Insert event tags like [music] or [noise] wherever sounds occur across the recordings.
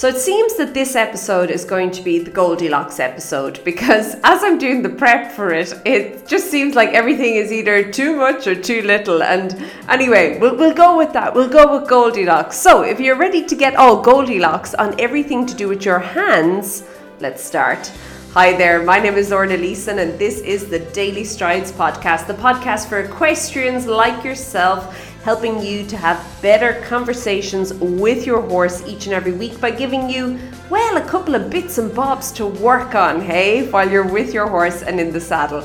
So it seems that this episode is going to be the Goldilocks episode because [laughs] as I'm doing the prep for it, it just seems like everything is either too much or too little. And anyway, we'll, we'll go with that. We'll go with Goldilocks. So if you're ready to get all Goldilocks on everything to do with your hands, let's start. Hi there, my name is Lorna Leeson, and this is the Daily Strides podcast, the podcast for equestrians like yourself, helping you to have better conversations with your horse each and every week by giving you, well, a couple of bits and bobs to work on, hey, while you're with your horse and in the saddle.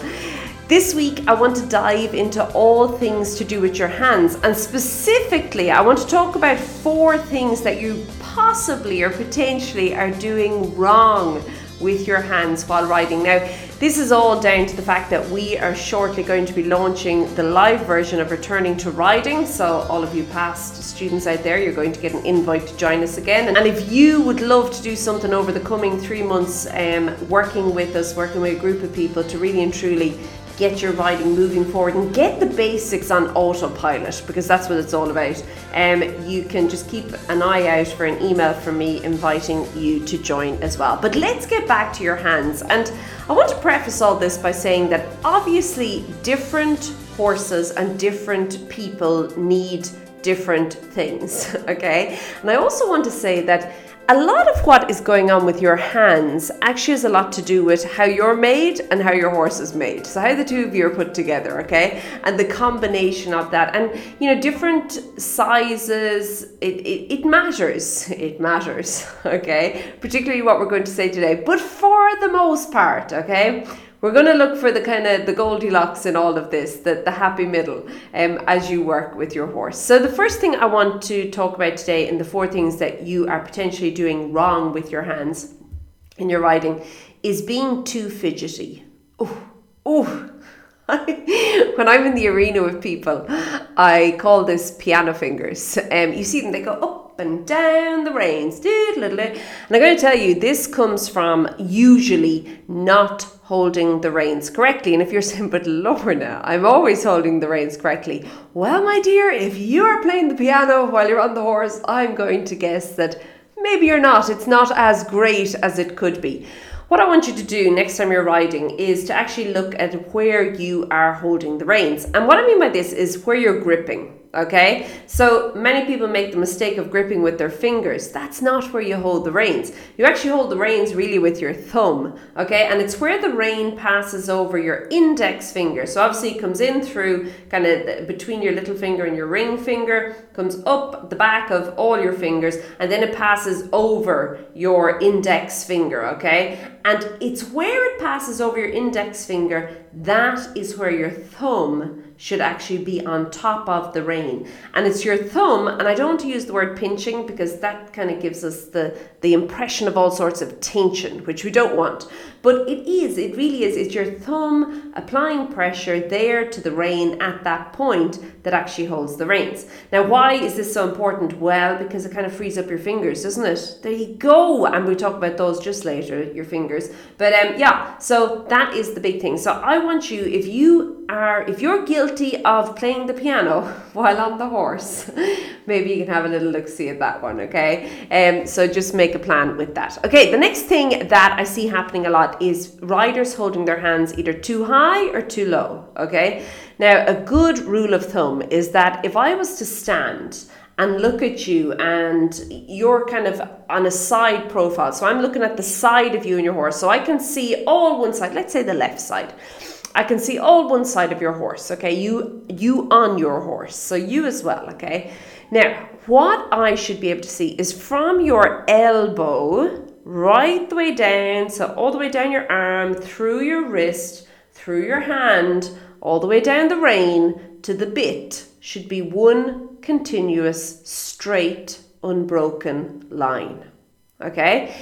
This week, I want to dive into all things to do with your hands, and specifically, I want to talk about four things that you possibly or potentially are doing wrong with your hands while riding. Now, this is all down to the fact that we are shortly going to be launching the live version of Returning to Riding. So, all of you past students out there, you're going to get an invite to join us again. And if you would love to do something over the coming three months, um, working with us, working with a group of people to really and truly get your riding moving forward and get the basics on autopilot because that's what it's all about. Um, you can just keep an eye out for an email from me inviting you to join as well. But let's get back to your hands. And I want to preface all this by saying that obviously different horses and different people need different things, [laughs] okay? And I also want to say that a lot of what is going on with your hands actually has a lot to do with how you're made and how your horse is made. So, how the two of you are put together, okay? And the combination of that. And, you know, different sizes, it, it, it matters. It matters, [laughs] okay? Particularly what we're going to say today. But for the most part, okay? We're going to look for the kind of the Goldilocks in all of this, the, the happy middle, um, as you work with your horse. So the first thing I want to talk about today, and the four things that you are potentially doing wrong with your hands in your riding, is being too fidgety. Oh, oh. [laughs] when I'm in the arena with people, I call this piano fingers. Um, you see them, they go and down the reins. And I'm going to tell you, this comes from usually not holding the reins correctly. And if you're saying, [laughs] but Lorna, I'm always holding the reins correctly. Well, my dear, if you are playing the piano while you're on the horse, I'm going to guess that maybe you're not. It's not as great as it could be. What I want you to do next time you're riding is to actually look at where you are holding the reins. And what I mean by this is where you're gripping. Okay, so many people make the mistake of gripping with their fingers. That's not where you hold the reins. You actually hold the reins really with your thumb. Okay, and it's where the rein passes over your index finger. So obviously it comes in through kind of between your little finger and your ring finger, comes up the back of all your fingers, and then it passes over your index finger. Okay, and it's where it passes over your index finger that is where your thumb should actually be on top of the rein. And it's your thumb, and I don't want to use the word pinching because that kind of gives us the, the impression of all sorts of tension, which we don't want. But it is, it really is, it's your thumb applying pressure there to the rein at that point that actually holds the reins. Now, why is this so important? Well, because it kind of frees up your fingers, doesn't it? There you go. And we'll talk about those just later, your fingers. But um, yeah, so that is the big thing. So I want you, if you are, if you're guilty of playing the piano [laughs] while on the horse, maybe you can have a little look see at that one, okay? Um, so just make a plan with that. Okay, the next thing that I see happening a lot is riders holding their hands either too high or too low, okay? Now, a good rule of thumb is that if I was to stand and look at you and you're kind of on a side profile, so I'm looking at the side of you and your horse, so I can see all one side, let's say the left side. I can see all one side of your horse, okay? You you on your horse, so you as well, okay? Now, what I should be able to see is from your elbow right the way down, so all the way down your arm, through your wrist, through your hand, all the way down the rein to the bit should be one continuous, straight, unbroken line. Okay?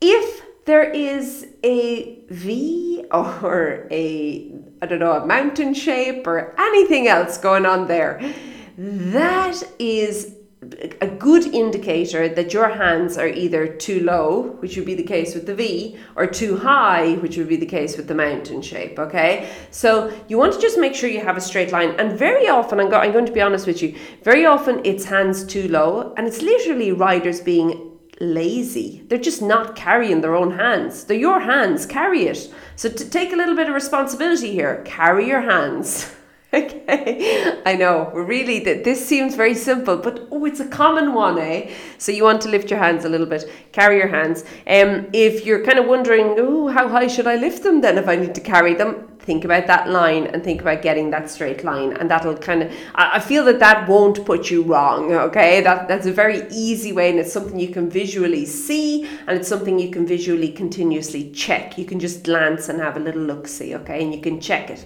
If there is a V or a, I don't know, a mountain shape or anything else going on there, that is a good indicator that your hands are either too low, which would be the case with the V, or too high, which would be the case with the mountain shape. Okay, so you want to just make sure you have a straight line. And very often, I'm, go- I'm going to be honest with you, very often it's hands too low, and it's literally riders being lazy. They're just not carrying their own hands. They're your hands, carry it. So to take a little bit of responsibility here, carry your hands. [laughs] [laughs] Okay, I know. Really, that this seems very simple, but oh, it's a common one, eh? So you want to lift your hands a little bit, carry your hands. Um, if you're kind of wondering, oh, how high should I lift them then if I need to carry them? Think about that line and think about getting that straight line, and that'll kind of. I feel that that won't put you wrong. Okay, that that's a very easy way, and it's something you can visually see, and it's something you can visually continuously check. You can just glance and have a little look see, okay, and you can check it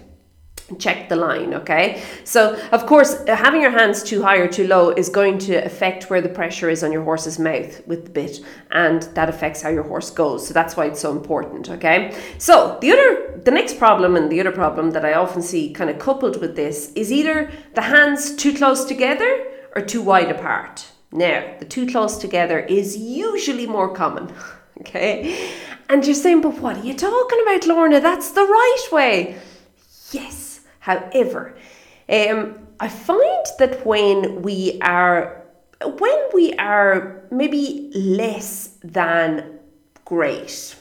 check the line okay? So of course having your hands too high or too low is going to affect where the pressure is on your horse's mouth with the bit and that affects how your horse goes. So that's why it's so important okay? So the other the next problem and the other problem that i often see kind of coupled with this is either the hands too close together or too wide apart. Now the too close together is usually more common [laughs] okay? And you're saying but what are you talking about lorna? That's the right way. Yes However, um, I find that when we are when we are maybe less than great,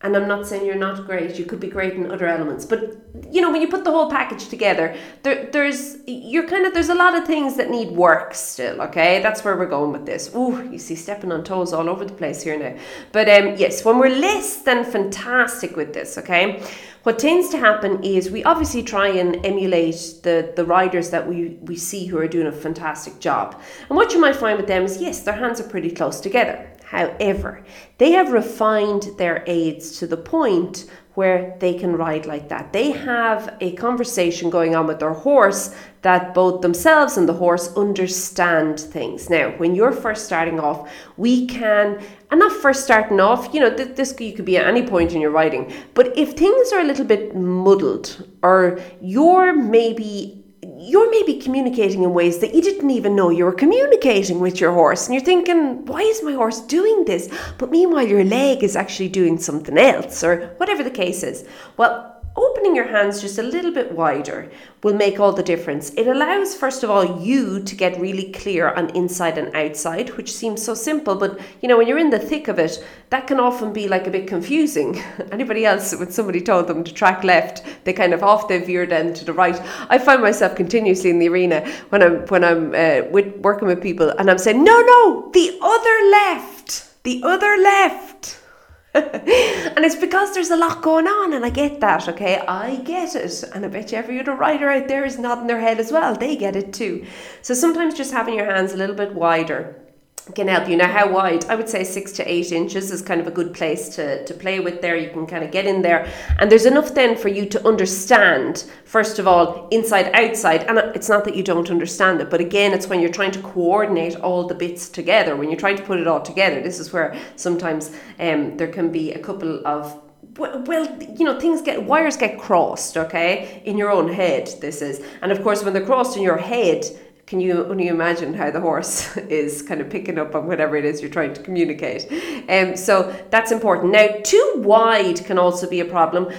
and I'm not saying you're not great, you could be great in other elements, but you know, when you put the whole package together, there, there's you're kind of there's a lot of things that need work still, okay? That's where we're going with this. Ooh, you see stepping on toes all over the place here now. But um yes, when we're less than fantastic with this, okay? What tends to happen is we obviously try and emulate the, the riders that we, we see who are doing a fantastic job. And what you might find with them is yes, their hands are pretty close together. However, they have refined their aids to the point where they can ride like that. They have a conversation going on with their horse that both themselves and the horse understand things. Now, when you're first starting off, we can, and not first starting off, you know, th- this you could be at any point in your riding, but if things are a little bit muddled or you're maybe you're maybe communicating in ways that you didn't even know you were communicating with your horse. And you're thinking, why is my horse doing this? But meanwhile, your leg is actually doing something else, or whatever the case is. Well, opening your hands just a little bit wider will make all the difference. It allows, first of all, you to get really clear on inside and outside, which seems so simple, but you know, when you're in the thick of it, that can often be like a bit confusing. [laughs] Anybody else, when somebody told them to track left, they kind of off they veer then to the right. I find myself continuously in the arena when I'm when I'm uh, with, working with people, and I'm saying, no, no, the other left, the other left [laughs] and it's because there's a lot going on, and I get that, okay? I get it. And I bet you every other writer out there is nodding their head as well. They get it too. So sometimes just having your hands a little bit wider can help you. Now, how wide? I would say six to eight inches is kind of a good place to, to play with there. You can kind of get in there. And there's enough then for you to understand, first of all, inside, outside. And it's not that you don't understand it, but again, it's when you're trying to coordinate all the bits together, when you're trying to put it all together. This is where sometimes um, there can be a couple of well you know things get wires get crossed okay in your own head this is and of course when they're crossed in your head can you only imagine how the horse [laughs] is kind of picking up on whatever it is you're trying to communicate? Um, so that's important. Now, too wide can also be a problem.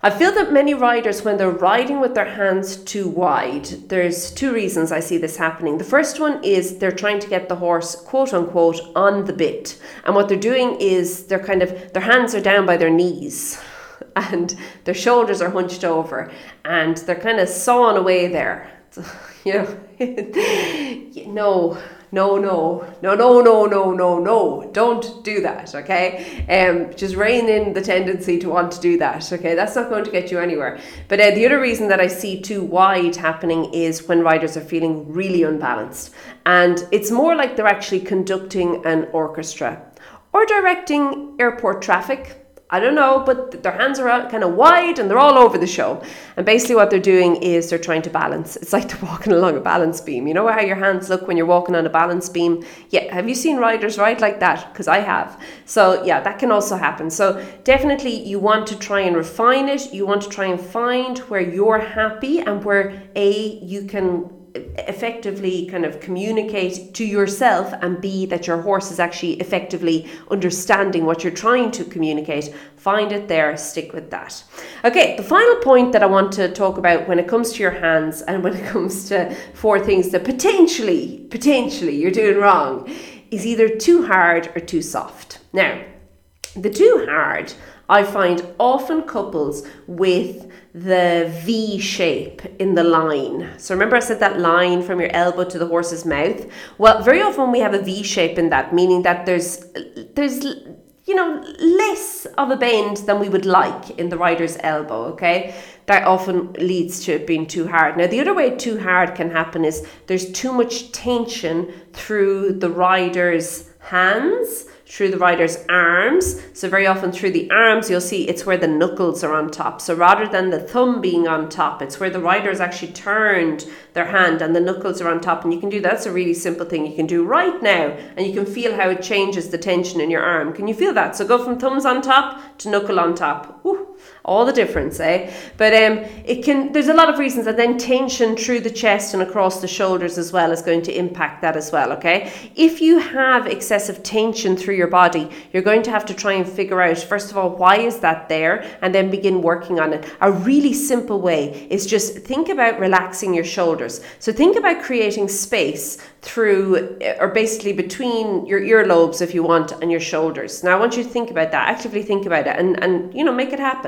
I feel that many riders, when they're riding with their hands too wide, there's two reasons I see this happening. The first one is they're trying to get the horse, quote unquote, on the bit. And what they're doing is they're kind of, their hands are down by their knees [laughs] and their shoulders are hunched over and they're kind of sawing away there. [laughs] you know, [laughs] no, no, no, no, no, no, no, no. Don't do that, okay? Um, just rein in the tendency to want to do that, okay? That's not going to get you anywhere. But uh, the other reason that I see too wide happening is when riders are feeling really unbalanced. And it's more like they're actually conducting an orchestra or directing airport traffic I don't know, but their hands are kind of wide and they're all over the show. And basically, what they're doing is they're trying to balance. It's like [laughs] they're walking along a balance beam. You know how your hands look when you're walking on a balance beam? Yeah, have you seen riders ride like that? Because I have. So, yeah, that can also happen. So, definitely, you want to try and refine it. You want to try and find where you're happy and where A, you can effectively kind of communicate to yourself and b that your horse is actually effectively understanding what you're trying to communicate find it there stick with that okay the final point that i want to talk about when it comes to your hands and when it [laughs] comes to four things that potentially potentially you're doing wrong is either too hard or too soft. Now, the too hard, I find often couples with the V shape in the line. So remember I said that line from your elbow to the horse's mouth? Well, very often we have a V shape in that, meaning that there's there's you know less of a bend than we would like in the rider's elbow, okay? That often leads to it being too hard. Now the other way too hard can happen is there's too much tension through the rider's hands through the rider's arms. So, very often through the arms, you'll see it's where the knuckles are on top. So, rather than the thumb being on top, it's where the rider's actually turned their hand and the knuckles are on top. And you can do that's a really simple thing you can do right now. And you can feel how it changes the tension in your arm. Can you feel that? So, go from thumbs on top to knuckle on top. Ooh all the difference, eh? But um, it can. There's a lot of reasons, and then tension through the chest and across the shoulders as well is going to impact that as well. Okay, if you have excessive tension through your body, you're going to have to try and figure out first of all why is that there, and then begin working on it. A really simple way is just think about relaxing your shoulders. So think about creating space through, or basically between your earlobes, if you want, and your shoulders. Now I want you to think about that. Actively think about it, and and you know make it happen.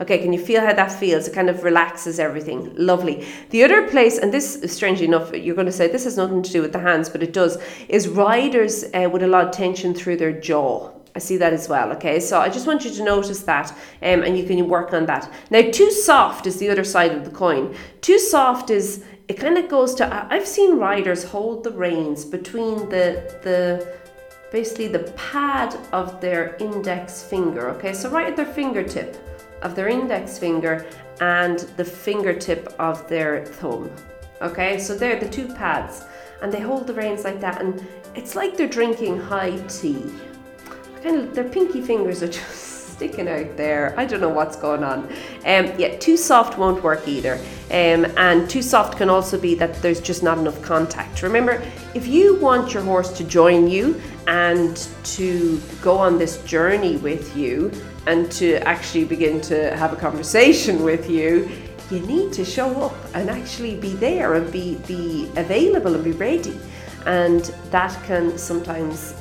Okay, can you feel how that feels? It kind of relaxes everything. Lovely. The other place, and this, strangely enough, you're going to say this has nothing to do with the hands, but it does, is riders uh, with a lot of tension through their jaw. I see that as well. Okay, so I just want you to notice that, um, and you can work on that. Now, too soft is the other side of the coin. Too soft is it kind of goes to. I've seen riders hold the reins between the the basically the pad of their index finger. Okay, so right at their fingertip of their index finger and the fingertip of their thumb. Okay, so they're the two pads, and they hold the reins like that, and it's like they're drinking high tea. Kind of, their pinky fingers are [laughs] just sticking out there. I don't know what's going on. Um, yeah, too soft won't work either. Um, and too soft can also be that there's just not enough contact. Remember, if you want your horse to join you and to go on this journey with you, and to actually begin to have a conversation with you, you need to show up and actually be there and be, be available and be ready. And that can sometimes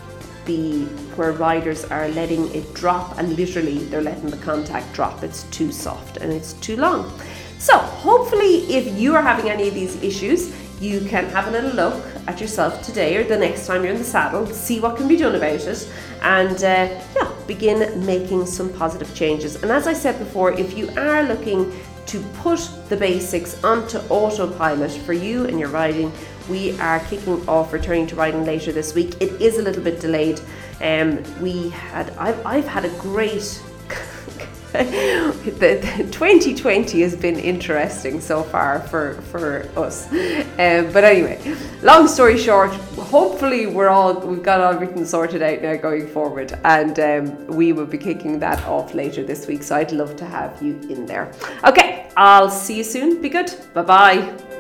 be where riders are letting it drop and literally they're letting the contact drop. It's too soft and it's too long. So, hopefully, if you are having any of these issues, you can have a little look at yourself today or the next time you're in the saddle, see what can be done about it, and uh, yeah, begin making some positive changes. And as I said before, if you are looking to put the basics onto autopilot for you and your riding, we are kicking off returning to riding later this week. It is a little bit delayed. Um, we had I've, I've had a great [laughs] the, the 2020 has been interesting so far for for us. Um, but anyway, long story short, hopefully we're all we've got everything sorted out now going forward, and um, we will be kicking that off later this week. So I'd love to have you in there. Okay, I'll see you soon. Be good. Bye bye.